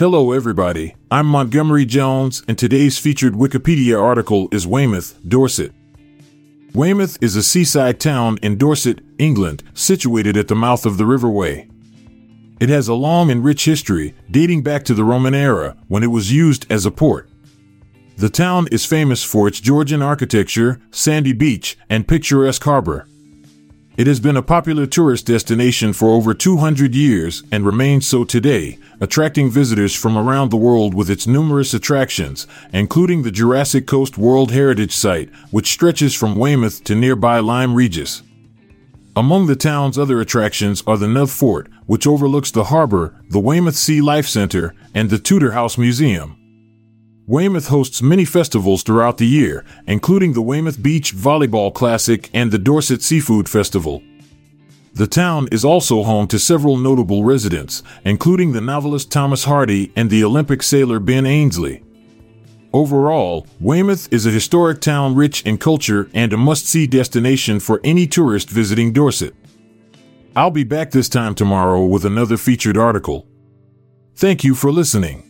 Hello, everybody. I'm Montgomery Jones, and today's featured Wikipedia article is Weymouth, Dorset. Weymouth is a seaside town in Dorset, England, situated at the mouth of the River Wey. It has a long and rich history, dating back to the Roman era, when it was used as a port. The town is famous for its Georgian architecture, sandy beach, and picturesque harbor. It has been a popular tourist destination for over 200 years and remains so today, attracting visitors from around the world with its numerous attractions, including the Jurassic Coast World Heritage Site, which stretches from Weymouth to nearby Lyme Regis. Among the town's other attractions are the Nothe Fort, which overlooks the harbor, the Weymouth Sea Life Center, and the Tudor House Museum. Weymouth hosts many festivals throughout the year, including the Weymouth Beach Volleyball Classic and the Dorset Seafood Festival. The town is also home to several notable residents, including the novelist Thomas Hardy and the Olympic sailor Ben Ainslie. Overall, Weymouth is a historic town rich in culture and a must see destination for any tourist visiting Dorset. I'll be back this time tomorrow with another featured article. Thank you for listening.